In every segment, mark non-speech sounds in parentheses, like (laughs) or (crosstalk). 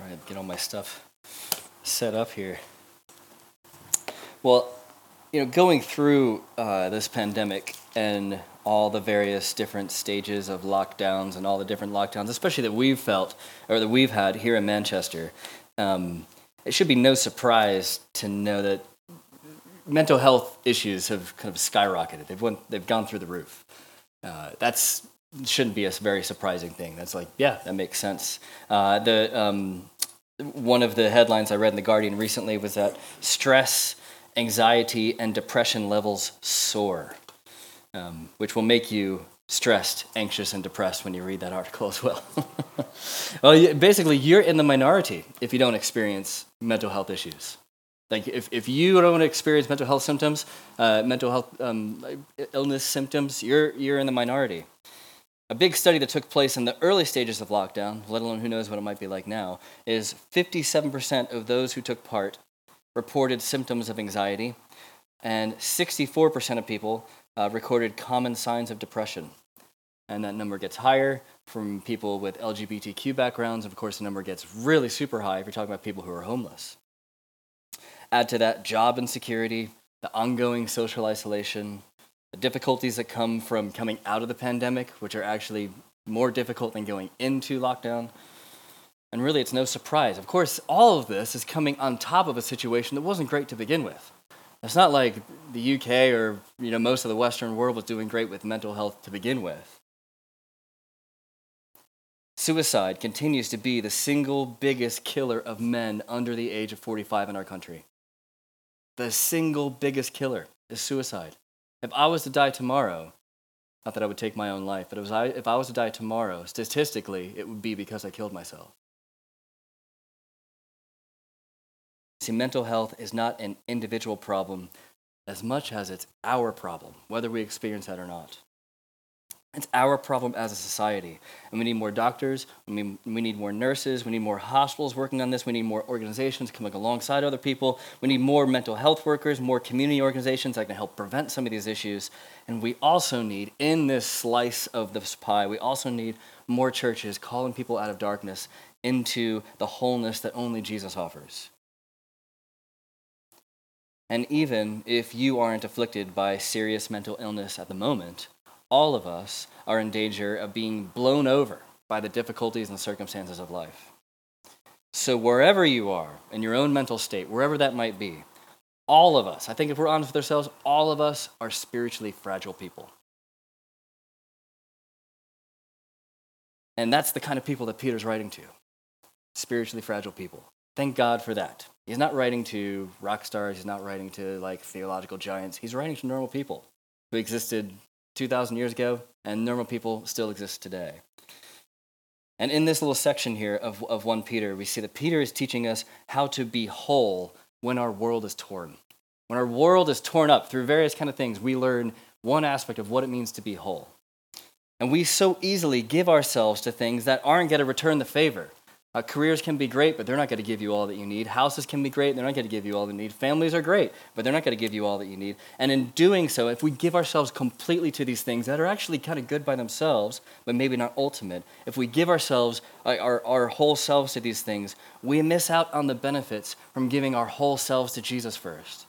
All right, get all my stuff set up here. Well, you know, going through uh, this pandemic and all the various different stages of lockdowns and all the different lockdowns, especially that we've felt or that we've had here in Manchester, um, it should be no surprise to know that mental health issues have kind of skyrocketed. They've went, they've gone through the roof. Uh, that's shouldn't be a very surprising thing. That's like, yeah, that makes sense. Uh, the um, one of the headlines I read in the Guardian recently was that stress, anxiety, and depression levels soar, um, which will make you stressed, anxious, and depressed when you read that article as well. (laughs) well, basically, you're in the minority if you don't experience mental health issues. Like, if, if you don't experience mental health symptoms, uh, mental health um, illness symptoms, you're, you're in the minority. A big study that took place in the early stages of lockdown, let alone who knows what it might be like now, is 57% of those who took part reported symptoms of anxiety, and 64% of people uh, recorded common signs of depression. And that number gets higher from people with LGBTQ backgrounds. Of course, the number gets really super high if you're talking about people who are homeless. Add to that job insecurity, the ongoing social isolation, the difficulties that come from coming out of the pandemic, which are actually more difficult than going into lockdown. And really, it's no surprise. Of course, all of this is coming on top of a situation that wasn't great to begin with. It's not like the UK or you know most of the Western world was doing great with mental health to begin with. Suicide continues to be the single biggest killer of men under the age of 45 in our country. The single biggest killer is suicide. If I was to die tomorrow, not that I would take my own life, but if I, if I was to die tomorrow, statistically, it would be because I killed myself. See, mental health is not an individual problem as much as it's our problem, whether we experience that or not. It's our problem as a society. And we need more doctors, we need more nurses, we need more hospitals working on this, we need more organizations coming alongside other people, we need more mental health workers, more community organizations that can help prevent some of these issues. And we also need, in this slice of this pie, we also need more churches calling people out of darkness into the wholeness that only Jesus offers. And even if you aren't afflicted by serious mental illness at the moment, all of us are in danger of being blown over by the difficulties and circumstances of life. So, wherever you are in your own mental state, wherever that might be, all of us, I think if we're honest with ourselves, all of us are spiritually fragile people. And that's the kind of people that Peter's writing to spiritually fragile people. Thank God for that. He's not writing to rock stars, he's not writing to like theological giants. He's writing to normal people who existed 2,000 years ago, and normal people still exist today. And in this little section here of, of 1 Peter, we see that Peter is teaching us how to be whole when our world is torn. When our world is torn up through various kind of things, we learn one aspect of what it means to be whole. And we so easily give ourselves to things that aren't going to return the favor. Uh, careers can be great, but they're not going to give you all that you need. Houses can be great, they're not going to give you all that you need. Families are great, but they're not going to give you all that you need. And in doing so, if we give ourselves completely to these things that are actually kind of good by themselves, but maybe not ultimate, if we give ourselves, uh, our, our whole selves to these things, we miss out on the benefits from giving our whole selves to Jesus first.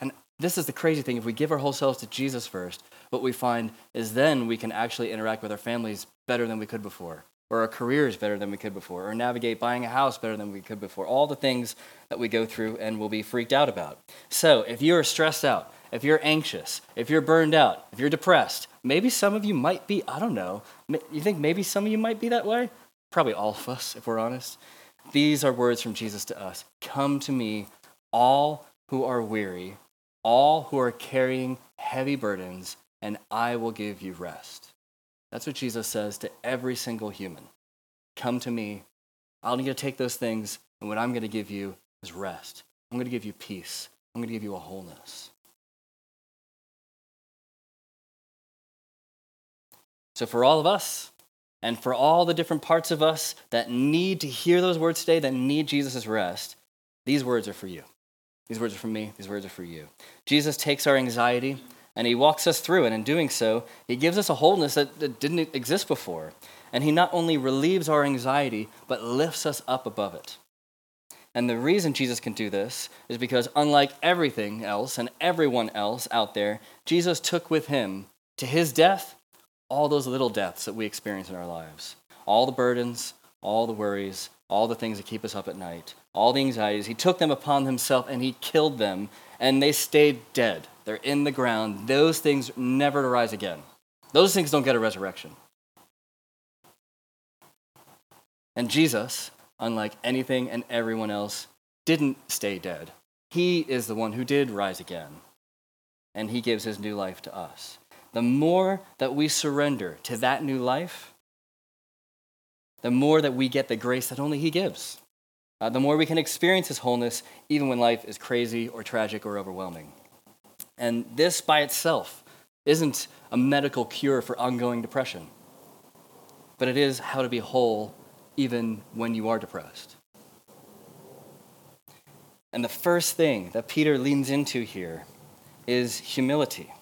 And this is the crazy thing. If we give our whole selves to Jesus first, what we find is then we can actually interact with our families better than we could before or our careers better than we could before, or navigate buying a house better than we could before. All the things that we go through and will be freaked out about. So, if you're stressed out, if you're anxious, if you're burned out, if you're depressed, maybe some of you might be, I don't know, you think maybe some of you might be that way? Probably all of us, if we're honest. These are words from Jesus to us Come to me, all who are weary, all who are carrying heavy burdens, and I will give you rest. That's what Jesus says to every single human. Come to me. I'm going to take those things, and what I'm going to give you is rest. I'm going to give you peace. I'm going to give you a wholeness. So, for all of us, and for all the different parts of us that need to hear those words today, that need Jesus' rest, these words are for you. These words are for me. These words are for you. Jesus takes our anxiety and he walks us through. And in doing so, he gives us a wholeness that, that didn't exist before. And he not only relieves our anxiety, but lifts us up above it. And the reason Jesus can do this is because, unlike everything else and everyone else out there, Jesus took with him to his death all those little deaths that we experience in our lives, all the burdens, all the worries, all the things that keep us up at night, all the anxieties. He took them upon himself and he killed them, and they stayed dead. They're in the ground. Those things never to rise again. Those things don't get a resurrection. And Jesus, unlike anything and everyone else, didn't stay dead. He is the one who did rise again, and he gives his new life to us. The more that we surrender to that new life, the more that we get the grace that only he gives. Uh, the more we can experience his wholeness, even when life is crazy or tragic or overwhelming. And this by itself isn't a medical cure for ongoing depression, but it is how to be whole even when you are depressed. And the first thing that Peter leans into here is humility.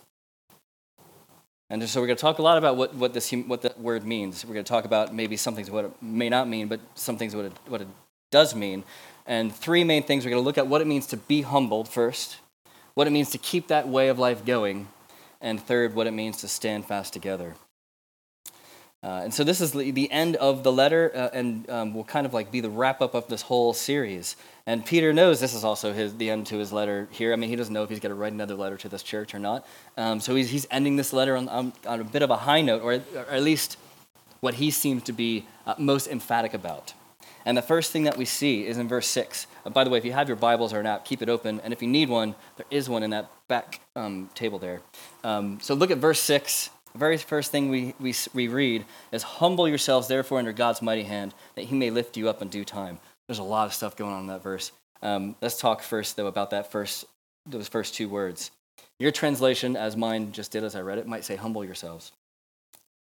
And so we're going to talk a lot about what, what, this, what that word means. We're going to talk about maybe some things what it may not mean, but some things what it, what it does mean. And three main things we're going to look at what it means to be humbled first, what it means to keep that way of life going, and third, what it means to stand fast together. Uh, and so this is the end of the letter, uh, and um, will kind of like be the wrap up of this whole series. And Peter knows this is also his, the end to his letter here. I mean, he doesn't know if he's going to write another letter to this church or not. Um, so he's, he's ending this letter on, on, on, a bit of a high note, or, or at least what he seems to be uh, most emphatic about. And the first thing that we see is in verse 6. Uh, by the way, if you have your Bibles or an app, keep it open. And if you need one, there is one in that back um, table there. Um, so look at verse 6 the very first thing we, we, we read is Humble yourselves, therefore, under God's mighty hand, that he may lift you up in due time. There's a lot of stuff going on in that verse. Um, let's talk first, though, about that first, those first two words. Your translation, as mine just did as I read it, might say, Humble yourselves.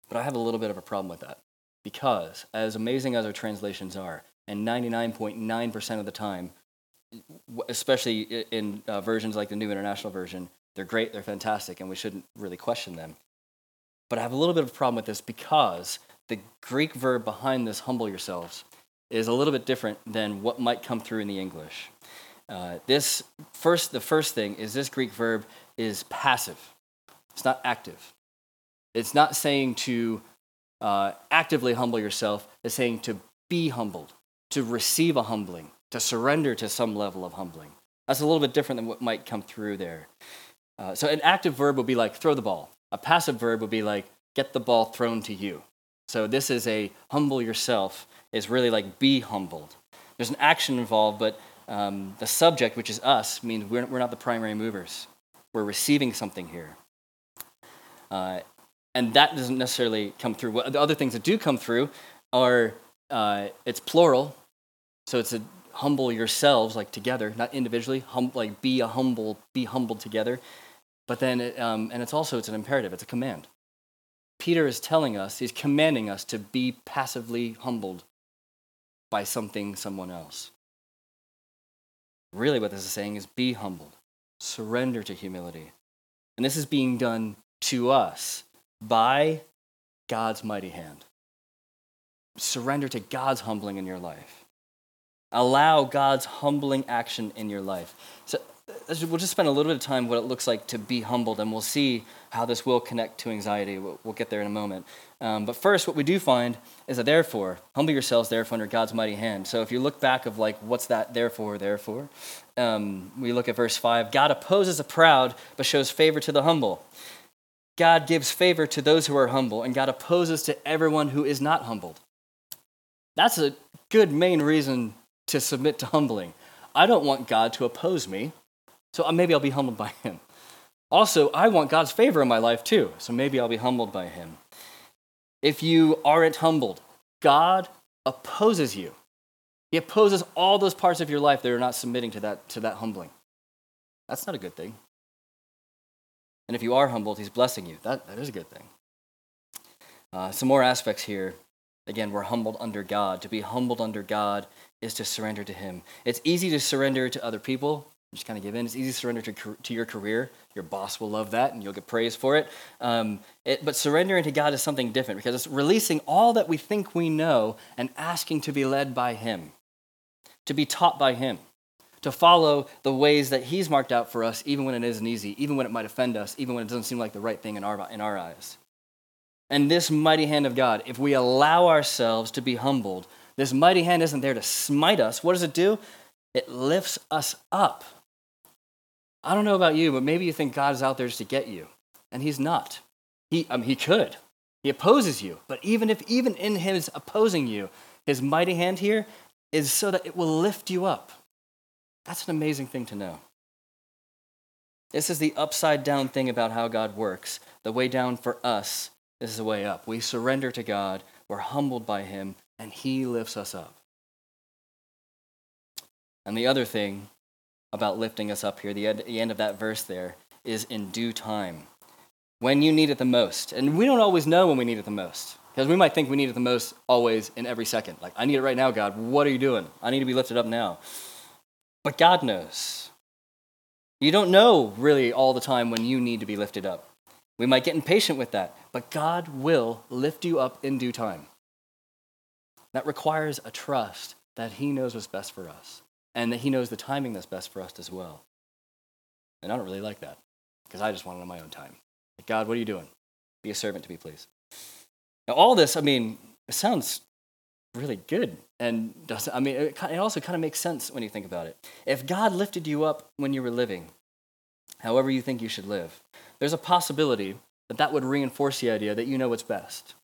But I have a little bit of a problem with that. Because, as amazing as our translations are, and 99.9% of the time, especially in uh, versions like the New International Version, they're great, they're fantastic, and we shouldn't really question them. But I have a little bit of a problem with this because the Greek verb behind this, humble yourselves, is a little bit different than what might come through in the English. Uh, this first, the first thing is this Greek verb is passive. It's not active. It's not saying to uh, actively humble yourself. is saying to be humbled, to receive a humbling, to surrender to some level of humbling. That's a little bit different than what might come through there. Uh, so an active verb would be like throw the ball. A passive verb would be like, get the ball thrown to you. So this is a humble yourself, is really like be humbled. There's an action involved, but um, the subject, which is us, means we're, we're not the primary movers. We're receiving something here. Uh, and that doesn't necessarily come through. The other things that do come through are uh, it's plural, so it's a humble yourselves, like together, not individually. Hum, like be a humble, be humbled together. But then, it, um, and it's also it's an imperative. It's a command. Peter is telling us, he's commanding us to be passively humbled by something, someone else. Really, what this is saying is be humbled, surrender to humility. And this is being done to us by God's mighty hand. Surrender to God's humbling in your life. Allow God's humbling action in your life. So we'll just spend a little bit of time what it looks like to be humbled, and we'll see how this will connect to anxiety. We'll, we'll get there in a moment. Um, but first, what we do find is that therefore. Humble yourselves, therefore, under God's mighty hand. So if you look back of like, what's that therefore, therefore? Um, we look at verse 5. God opposes the proud, but shows favor to the humble. God gives favor to those who are humble, and God opposes to everyone who is not humbled. That's a good main reason to submit to humbling. I don't want God to oppose me. So maybe I'll be humbled by him. Also, I want God's favor in my life too, so maybe I'll be humbled by him. If you aren't humbled, God opposes you. He opposes all those parts of your life that are not submitting to that, to that humbling. That's not a good thing. And if you are humbled, he's blessing you. That, that is a good thing. Uh, some more aspects here. Again, we're humbled under God. To be humbled under God is to surrender to him. It's easy to surrender to other people, just kind of give in. It's easy to surrender to, to your career. Your boss will love that, and you'll get praise for it. Um, it. But surrendering to God is something different because it's releasing all that we think we know and asking to be led by Him. to be taught by Him, to follow the ways that He's marked out for us, even when it isn't easy, even when it might offend us, even when it doesn't seem like the right thing in our, in our eyes. And this mighty hand of God, if we allow ourselves to be humbled, this mighty hand isn't there to smite us. What does it do? It lifts us up. I don't know about you, but maybe you think God is out there just to get you, and He's not. He, I mean, he could. He opposes you, but even if, even in His opposing you, His mighty hand here is so that it will lift you up. That's an amazing thing to know. This is the upside down thing about how God works. The way down for us is the way up. We surrender to God, we're humbled by Him, and He lifts us up. And the other thing about lifting us up here, the end, the end of that verse there, is in due time. When you need it the most. And we don't always know when we need it the most. Because we might think we need it the most always in every second. Like, I need it right now, God. What are you doing? I need to be lifted up now. But God knows. You don't know really all the time when you need to be lifted up. We might get impatient with that, but God will lift you up in due time. That requires a trust that He knows what's best for us and that He knows the timing that's best for us as well. And I don't really like that because I just want it on my own time. God, what are you doing? Be a servant to me, please. Now, all this, I mean, it sounds really good. And does, I mean, it, it also kind of makes sense when you think about it. If God lifted you up when you were living, however you think you should live, there's a possibility that that would reinforce the idea that you know what's best.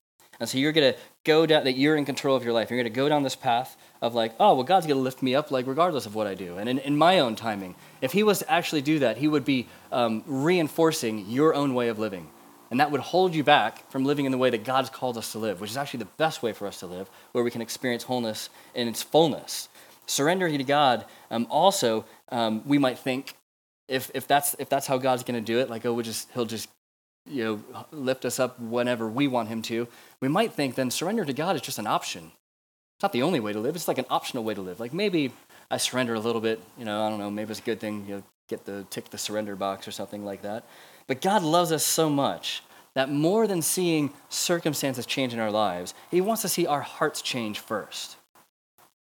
And so you're going to go down, that you're in control of your life. You're going to go down this path of like, oh, well, God's going to lift me up, like, regardless of what I do. And in, in my own timing, if He was to actually do that, He would be um, reinforcing your own way of living. And that would hold you back from living in the way that God's called us to live, which is actually the best way for us to live, where we can experience wholeness in its fullness. Surrendering to God, um, also, um, we might think, if, if, that's, if that's how God's going to do it, like, oh, we'll just, He'll just you know, lift us up whenever we want him to, we might think then surrender to God is just an option. It's not the only way to live. It's like an optional way to live. Like maybe I surrender a little bit, you know, I don't know, maybe it's a good thing, you know, get the tick the surrender box or something like that. But God loves us so much that more than seeing circumstances change in our lives, he wants to see our hearts change first.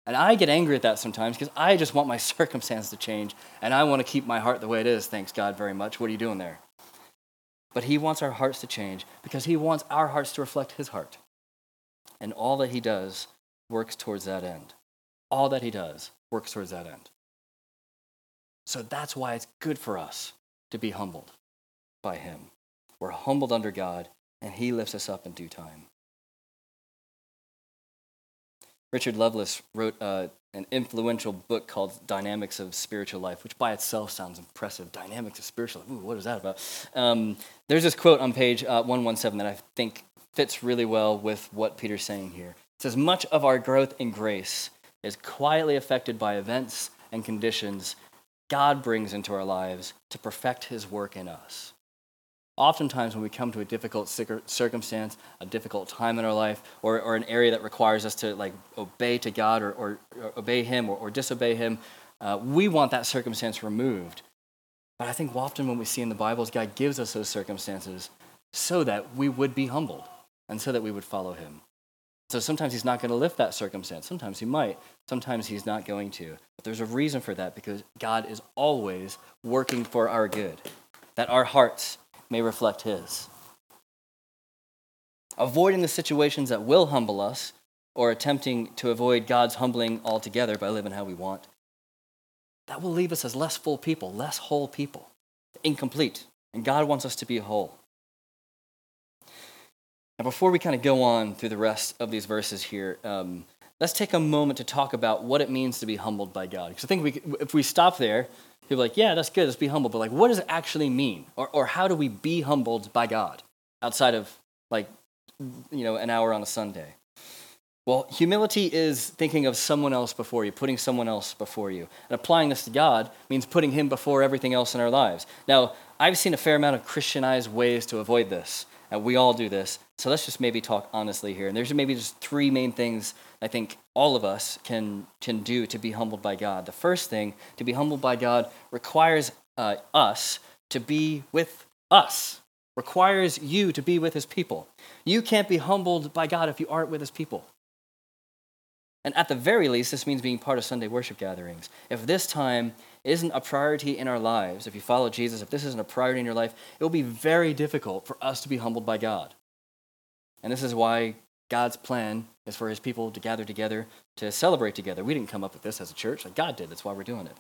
And I get angry at that sometimes because I just want my (laughs) circumstance to change and I want to keep my heart the way it is. Thanks God very much. What are you doing there? But He wants our hearts to change because He wants our hearts to reflect His heart. And all that He does works towards that end. All that He does works towards that end. So that's why it's good for us to be humbled by Him. We're humbled under God, and He lifts us up in due time. Richard Lovelace wrote uh, an influential book called Dynamics of Spiritual Life, which by itself sounds impressive. Dynamics of Spiritual Life. Ooh, what is that about? Um, there's this quote on page uh, 117 that I think fits really well with what Peter's saying here. It says, Much of our growth in grace is quietly affected by events and conditions God brings into our lives to perfect his work in us. Oftentimes, when we come to a difficult circumstance, a difficult time in our life, or, or an area that requires us to like obey to God or, or, or obey Him or, or disobey Him, uh, we want that circumstance removed. But I think often when we see in the Bible is God gives us those circumstances so that we would be humbled and so that we would follow Him. So sometimes He's not going to lift that circumstance. Sometimes He might. Sometimes He's not going to. But there's a reason for that because God is always working for our good, that our hearts may reflect His. Avoiding the situations that will humble us, or attempting to avoid God's humbling altogether by living how we want, that will leave us as less full people, less whole people, incomplete. And God wants us to be whole. Now, before we kind of go on through the rest of these verses here, um, let's take a moment to talk about what it means to be humbled by God. Because I think we, if we stop there, people are like, yeah, that's good, let's be humble. But like, what does it actually mean? Or, or how do we be humbled by God outside of like, you know, an hour on a Sunday? Well, humility is thinking of someone else before you, putting someone else before you. And applying this to God means putting Him before everything else in our lives. Now, I've seen a fair amount of Christianized ways to avoid this. And we all do this. So let's just maybe talk honestly here. And there's maybe just three main things I think all of us can, can do to be humbled by God. The first thing, to be humbled by God, requires uh, us to be with us, requires you to be with his people. You can't be humbled by God if you aren't with his people. And at the very least, this means being part of Sunday worship gatherings. If this time isn't a priority in our lives, if you follow Jesus, if this isn't a priority in your life, it will be very difficult for us to be humbled by God. And this is why God's plan is for his people to gather together to celebrate together. We didn't come up with this as a church, like God did. That's why we're doing it.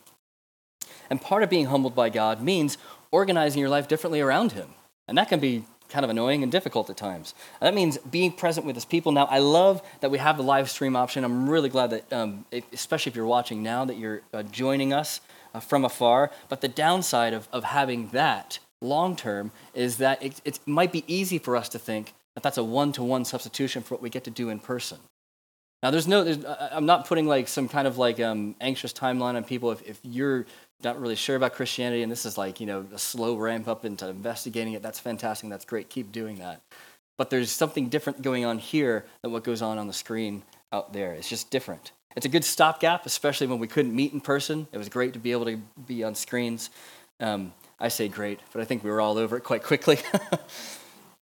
And part of being humbled by God means organizing your life differently around him. And that can be kind of annoying and difficult at times. That means being present with his people. Now, I love that we have the live stream option. I'm really glad that, um, especially if you're watching now, that you're uh, joining us uh, from afar. But the downside of, of having that long term is that it, it might be easy for us to think that that's a one to one substitution for what we get to do in person. Now, there's no, there's, I'm not putting like some kind of like um, anxious timeline on people. If, if you're not really sure about Christianity and this is like, you know, a slow ramp up into investigating it, that's fantastic. That's great. Keep doing that. But there's something different going on here than what goes on on the screen out there. It's just different. It's a good stopgap, especially when we couldn't meet in person. It was great to be able to be on screens. Um, I say great, but I think we were all over it quite quickly. (laughs)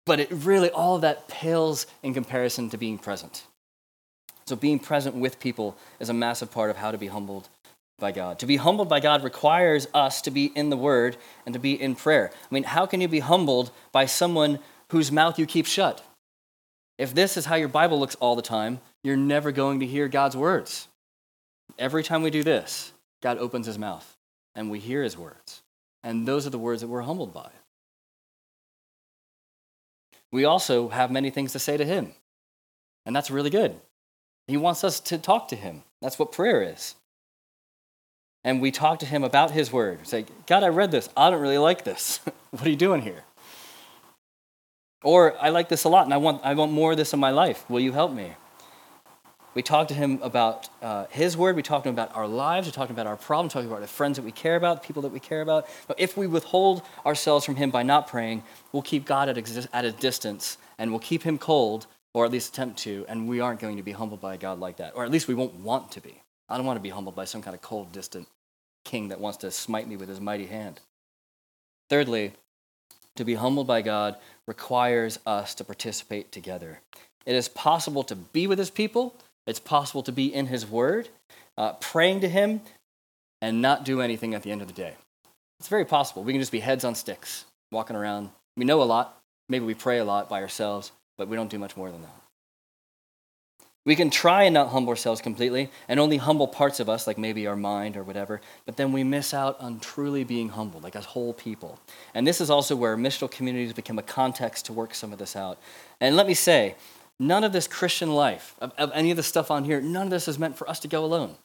but it really, all of that pales in comparison to being present. So being present with people is a massive part of how to be humbled by God. To be humbled by God requires us to be in the Word and to be in prayer. I mean, how can you be humbled by someone whose mouth you keep shut? If this is how your Bible looks all the time, you're never going to hear God's words. Every time we do this, God opens his mouth and we hear his words. And those are the words that we're humbled by. We also have many things to say to him, and that's really good. He wants us to talk to him. That's what prayer is. And we talk to him about his word. Say, God, I read this. I don't really like this. (laughs) what are you doing here? Or I like this a lot and I want, I want more of this in my life. Will you help me? We talk to him about uh, his word. We talk to him about our lives. We talk about our problems. We talk about the friends that we care about, the people that we care about. But if we withhold ourselves from him by not praying, we'll keep God at, exi- at a distance and we'll keep him cold or at least attempt to, and we aren't going to be humbled by God like that. Or at least we won't want to be. I don't want to be humbled by some kind of cold, distant king that wants to smite me with his mighty hand. Thirdly, to be humbled by God requires us to participate together. It is possible to be with his people, it's possible to be in his word, uh, praying to him, and not do anything at the end of the day. It's very possible. We can just be heads on sticks, walking around. We know a lot. Maybe we pray a lot by ourselves, but we don't do much more than that. We can try and not humble ourselves completely and only humble parts of us, like maybe our mind or whatever, but then we miss out on truly being humbled, like as whole people. And this is also where missional communities become a context to work some of this out. And let me say, none of this Christian life, of, of any of the stuff on here, none of this is meant for us to go alone.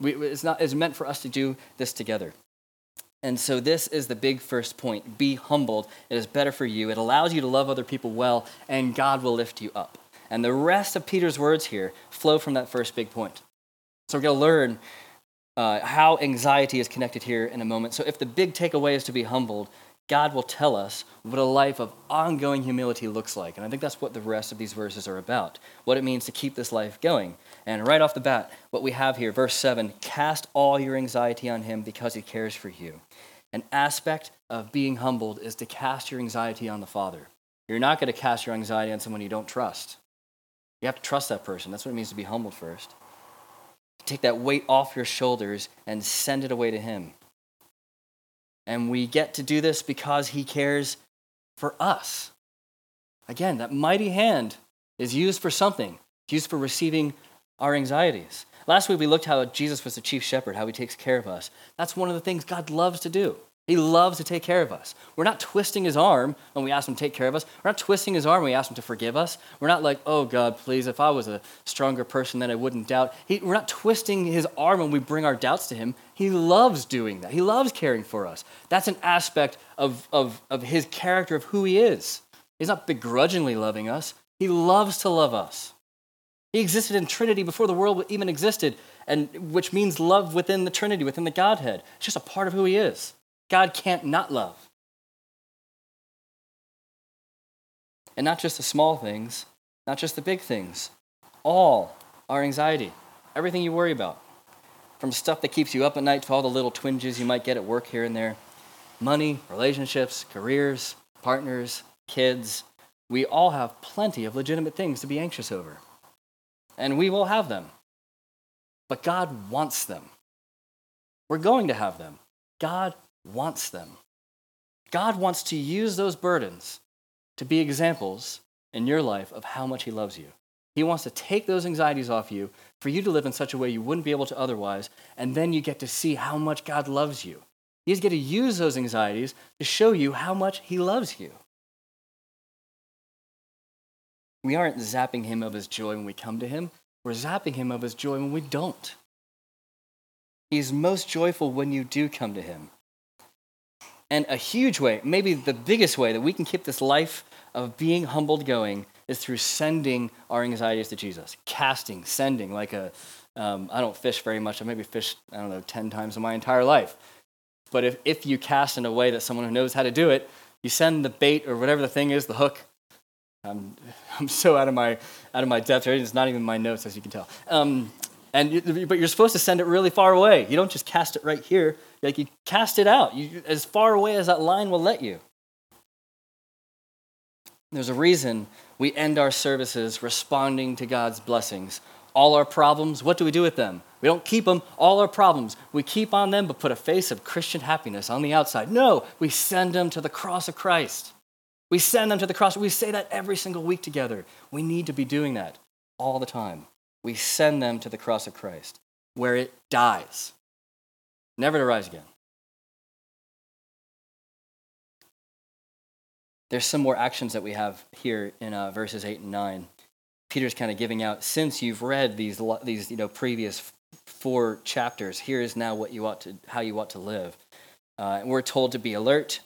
We, it's, not, it's meant for us to do this together. And so, this is the big first point be humbled. It is better for you. It allows you to love other people well, and God will lift you up. And the rest of Peter's words here flow from that first big point. So, we're going to learn uh, how anxiety is connected here in a moment. So, if the big takeaway is to be humbled, God will tell us what a life of ongoing humility looks like. And I think that's what the rest of these verses are about what it means to keep this life going. And right off the bat, what we have here, verse 7 cast all your anxiety on him because he cares for you. An aspect of being humbled is to cast your anxiety on the Father. You're not going to cast your anxiety on someone you don't trust. You have to trust that person. That's what it means to be humbled first. Take that weight off your shoulders and send it away to Him. And we get to do this because He cares for us. Again, that mighty hand is used for something, it's used for receiving our anxieties. Last week we looked how Jesus was the chief shepherd, how he takes care of us. That's one of the things God loves to do. He loves to take care of us. We're not twisting his arm when we ask him to take care of us. We're not twisting his arm when we ask him to forgive us. We're not like, oh God, please, if I was a stronger person, then I wouldn't doubt. He, we're not twisting his arm when we bring our doubts to him. He loves doing that. He loves caring for us. That's an aspect of, of, of his character, of who he is. He's not begrudgingly loving us, he loves to love us. He existed in Trinity before the world even existed, and which means love within the Trinity, within the Godhead. It's just a part of who he is. God can't not love. And not just the small things, not just the big things, all our anxiety, everything you worry about, from stuff that keeps you up at night to all the little twinges you might get at work here and there money, relationships, careers, partners, kids. We all have plenty of legitimate things to be anxious over. and we will have them. But God wants them. We're going to have them. God wants them. God wants to use those burdens to be examples in your life of how much He loves you. He wants to take those anxieties off you for you to live in such a way you wouldn't be able to otherwise, and then you get to see how much God loves you. He's going to use those anxieties to show you how much He loves you. We aren't zapping Him of His joy when we come to Him, we're zapping Him of His joy when we don't. He's most joyful when you do come to Him. And a huge way, maybe the biggest way that we can keep this life of being humbled going is through sending our anxieties to Jesus. Casting, sending, like a, um, I don't fish very much. I maybe fished, I don't know, 10 times in my entire life. But if, if you cast in a way that someone who knows how to do it, you send the bait or whatever the thing is, the hook. I'm, (laughs) I'm so out of my, out of my depth? It's not even my notes, as you can tell. Um, and you, but you're supposed to send it really far away. You don't just cast it right here. Like you cast it out you, as far away as that line will let you. There's a reason we end our services responding to God's blessings. All our problems, what do we do with them? We don't keep them, all our problems. We keep on them, but put a face of Christian happiness on the outside. No, we send them to the cross of Christ. We send them to the cross. We say that every single week together. We need to be doing that all the time. We send them to the cross of Christ, where it dies, never to rise again. there's some more actions that we have here in uh, verses 8 and 9. Peter's kind of giving out, since you've read these, these you know, previous four chapters, here is now what you ought to, how you ought to live. Uh, we're told to be alert.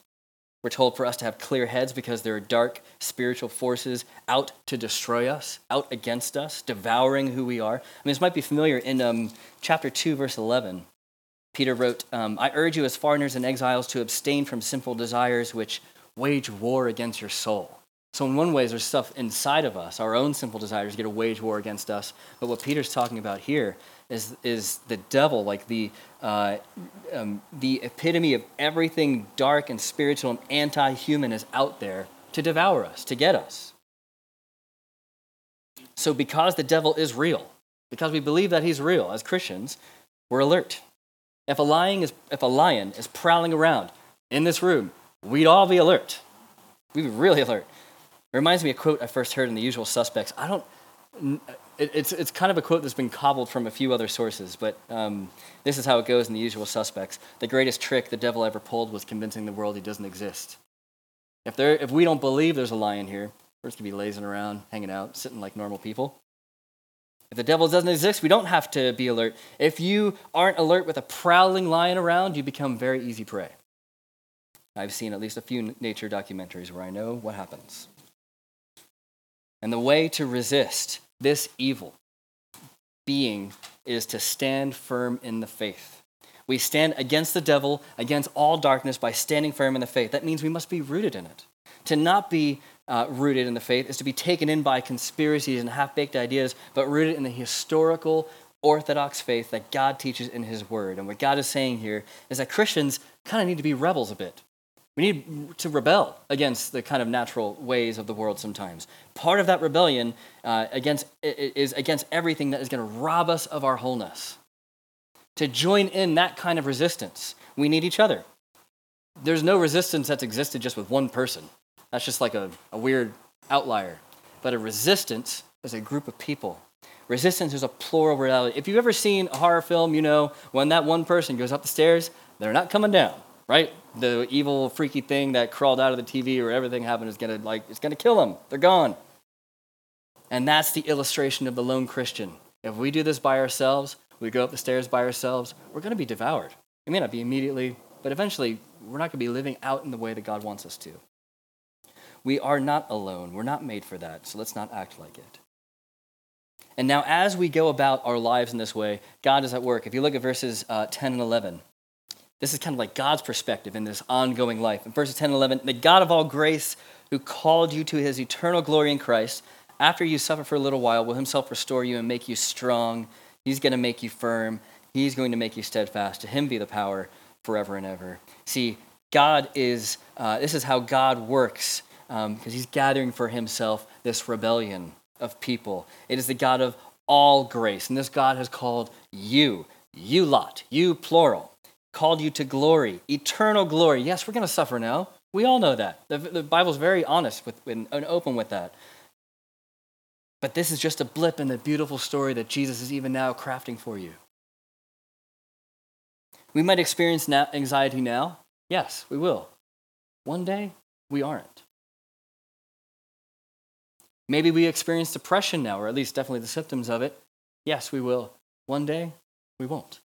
We're told for us to have clear heads because there are dark spiritual forces out to destroy us, out against us, devouring who we are. I mean, this might be familiar in um, chapter 2, verse 11. Peter wrote, um, I urge you as foreigners and exiles to abstain from sinful desires which wage war against your soul. So, in one way, there's stuff inside of us, our own sinful desires get a wage war against us. But what Peter's talking about here is, is the devil, like the, uh, um, the epitome of everything dark and spiritual and anti human is out there to devour us, to get us. So, because the devil is real, because we believe that he's real as Christians, we're alert. If a lion is, if a lion is prowling around in this room, we'd all be alert. We'd be really alert. It reminds me of a quote I first heard in The Usual Suspects. I don't, it, it's, it's kind of a quote that's been cobbled from a few other sources, but um, this is how it goes in The Usual Suspects. The greatest trick the devil ever pulled was convincing the world he doesn't exist. If, there, if we don't believe there's a lion here, we're just to be lazing around, hanging out, sitting like normal people. If the devil doesn't exist, we don't have to be alert. If you aren't alert with a prowling lion around, you become very easy prey. I've seen at least a few nature documentaries where I know what happens. And the way to resist this evil being is to stand firm in the faith. We stand against the devil, against all darkness by standing firm in the faith. That means we must be rooted in it. To not be uh, rooted in the faith is to be taken in by conspiracies and half baked ideas, but rooted in the historical, orthodox faith that God teaches in His Word. And what God is saying here is that Christians kind of need to be rebels a bit. We need to rebel against the kind of natural ways of the world sometimes. Part of that rebellion uh, against, is against everything that is going to rob us of our wholeness. To join in that kind of resistance, we need each other. There's no resistance that's existed just with one person. That's just like a, a weird outlier. But a resistance is a group of people. Resistance is a plural reality. If you've ever seen a horror film, you know when that one person goes up the stairs, they're not coming down right? The evil, freaky thing that crawled out of the TV or everything happened is gonna like it's gonna kill them. They're gone. And that's the illustration of the lone Christian. If we do this by ourselves, we go up the stairs by ourselves, we're gonna be devoured. It may not be immediately, but eventually we're not gonna be living out in the way that God wants us to. We are not alone. We're not made for that, so let's not act like it. And now, as we go about our lives in this way, God is at work. If you look at verses uh, 10 and 11, this is kind of like God's perspective in this ongoing life. In verses 10 and 11, the God of all grace, who called you to his eternal glory in Christ, after you suffer for a little while, will himself restore you and make you strong. He's going to make you firm. He's going to make you steadfast. To him be the power forever and ever. See, God is, uh, this is how God works, because um, he's gathering for himself this rebellion of people. It is the God of all grace. And this God has called you, you lot, you plural, called you to glory, eternal glory. Yes, we're going to suffer now. We all know that. The, the Bible's very honest with, and open with that. But this is just a blip in the beautiful story that Jesus is even now crafting for you. We might experience anxiety now. Yes, we will. One day, we aren't. Maybe we experience depression now, or at least definitely the symptoms of it. Yes, we will. One day, we won't.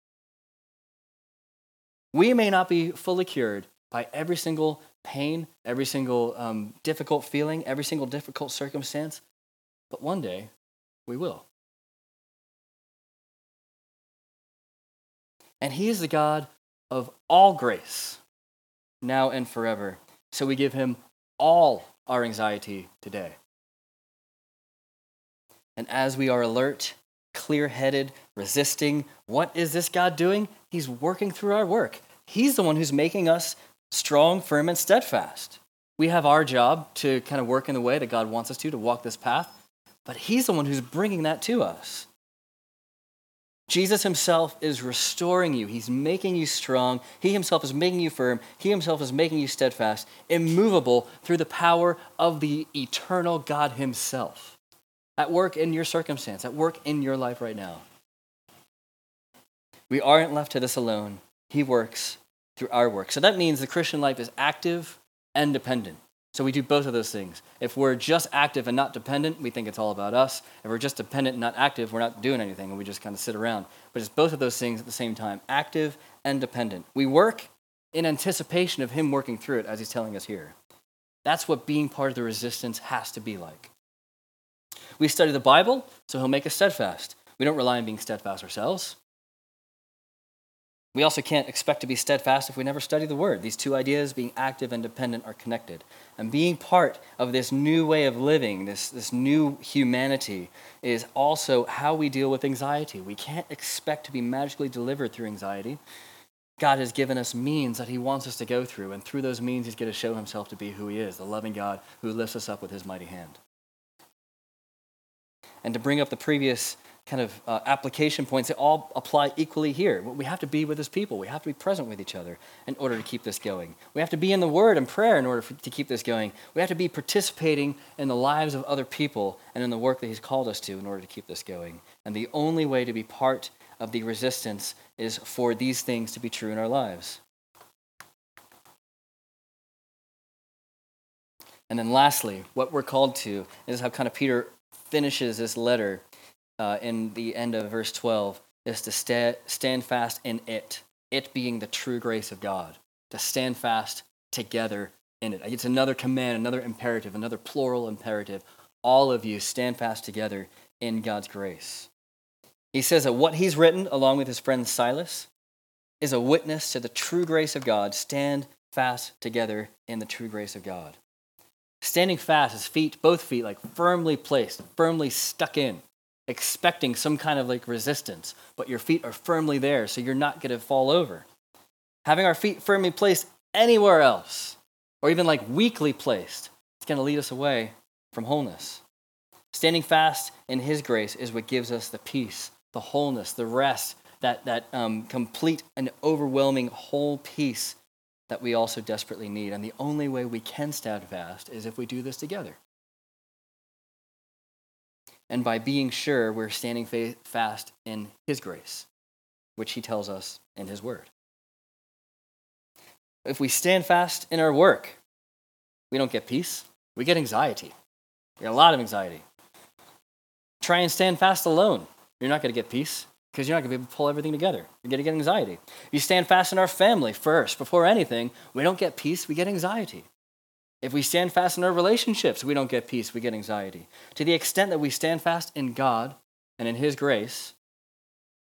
We may not be fully cured by every single pain, every single um, difficult feeling, every single difficult circumstance, but one day we will. And He is the God of all grace, now and forever. So we give Him all our anxiety today. And as we are alert, clear headed, resisting, what is this God doing? He's working through our work. He's the one who's making us strong, firm, and steadfast. We have our job to kind of work in the way that God wants us to, to walk this path, but He's the one who's bringing that to us. Jesus himself is restoring you. He's making you strong. He himself is making you firm. He himself is making you steadfast, immovable through the power of the eternal God himself at work in your circumstance, at work in your life right now. We aren't left to this alone. He works through our work. So that means the Christian life is active and dependent. So we do both of those things. If we're just active and not dependent, we think it's all about us. If we're just dependent and not active, we're not doing anything and we just kind of sit around. But it's both of those things at the same time active and dependent. We work in anticipation of Him working through it, as He's telling us here. That's what being part of the resistance has to be like. We study the Bible, so He'll make us steadfast. We don't rely on being steadfast ourselves. We also can't expect to be steadfast if we never study the Word. These two ideas, being active and dependent, are connected. And being part of this new way of living, this, this new humanity, is also how we deal with anxiety. We can't expect to be magically delivered through anxiety. God has given us means that He wants us to go through, and through those means, He's going to show Himself to be who He is the loving God who lifts us up with His mighty hand. And to bring up the previous kind of uh, application points, they all apply equally here. We have to be with his people. We have to be present with each other in order to keep this going. We have to be in the word and prayer in order for, to keep this going. We have to be participating in the lives of other people and in the work that he's called us to in order to keep this going. And the only way to be part of the resistance is for these things to be true in our lives. And then lastly, what we're called to is how kind of Peter finishes this letter uh, in the end of verse 12 is to sta- stand fast in it, it being the true grace of God, to stand fast together in it. It's another command, another imperative, another plural imperative. All of you stand fast together in God's grace. He says that what he's written, along with his friend Silas, is a witness to the true grace of God. Stand fast together in the true grace of God. Standing fast, his feet, both feet, like firmly placed, firmly stuck in, expecting some kind of like resistance, but your feet are firmly there, so you're not going to fall over. Having our feet firmly placed anywhere else, or even like weakly placed, it's going to lead us away from wholeness. Standing fast in His grace is what gives us the peace, the wholeness, the rest, that, that um, complete and overwhelming whole peace that we also desperately need. And the only way we can stand fast is if we do this together. And by being sure we're standing fast in His grace, which He tells us in His Word. If we stand fast in our work, we don't get peace, we get anxiety. We get a lot of anxiety. Try and stand fast alone. You're not going to get peace because you're not going to be able to pull everything together. You're going to get anxiety. If you stand fast in our family first, before anything, we don't get peace, we get anxiety. If we stand fast in our relationships, we don't get peace, we get anxiety. To the extent that we stand fast in God and in His grace,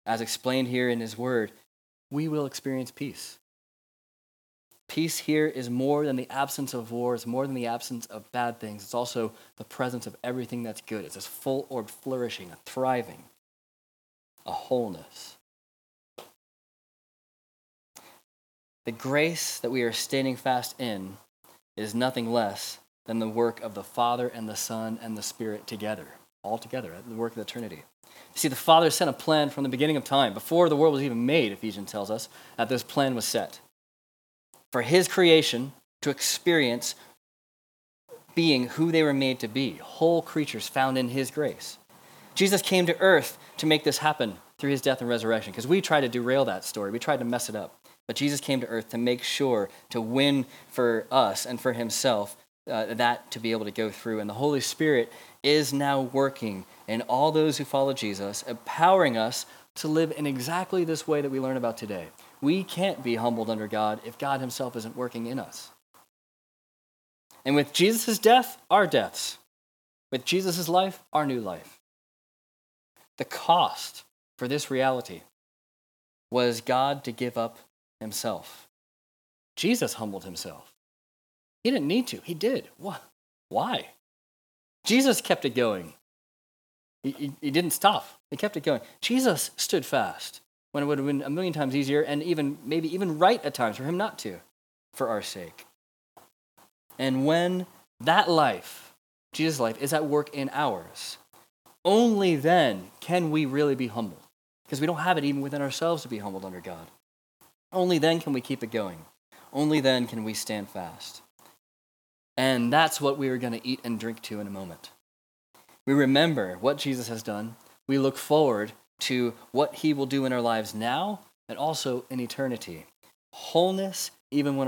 as explained here in His Word, we will experience peace. Peace here is more than the absence of war, it's more than the absence of bad things. It's also the presence of everything that's good. It's this full orb flourishing, a thriving a wholeness. The grace that we are standing fast in is nothing less than the work of the Father and the Son and the Spirit together. all together the work of the Trinity. See, the Father sent a plan from the beginning of time, before the world was even made, Ephesians tells us, that this plan was set. For his creation to experience being who they were made to be, whole creatures found in his grace. Jesus came to earth to make this happen through his death and resurrection, because we tried to derail that story. We tried to mess it up. But Jesus came to earth to make sure to win for us and for himself uh, that to be able to go through. And the Holy Spirit is now working in all those who follow Jesus, empowering us to live in exactly this way that we learn about today. We can't be humbled under God if God himself isn't working in us. And with Jesus' death, our deaths. With Jesus' life, our new life. The cost for this reality was God to give up himself. Jesus humbled himself. He didn't need to, he did. Why? Jesus kept it going. He, he, he, didn't stop, he kept it going. Jesus stood fast when it would have been a million times easier and even maybe even right at times for him not to, for our sake. And when that life, Jesus' life, is at work in ours, only then can we really be humbled. Because we don't have it even within ourselves to be humbled under God. Only then can we keep it going. Only then can we stand fast. And that's what we are going to eat and drink to in a moment. We remember what Jesus has done. We look forward to what he will do in our lives now and also in eternity. Wholeness, even when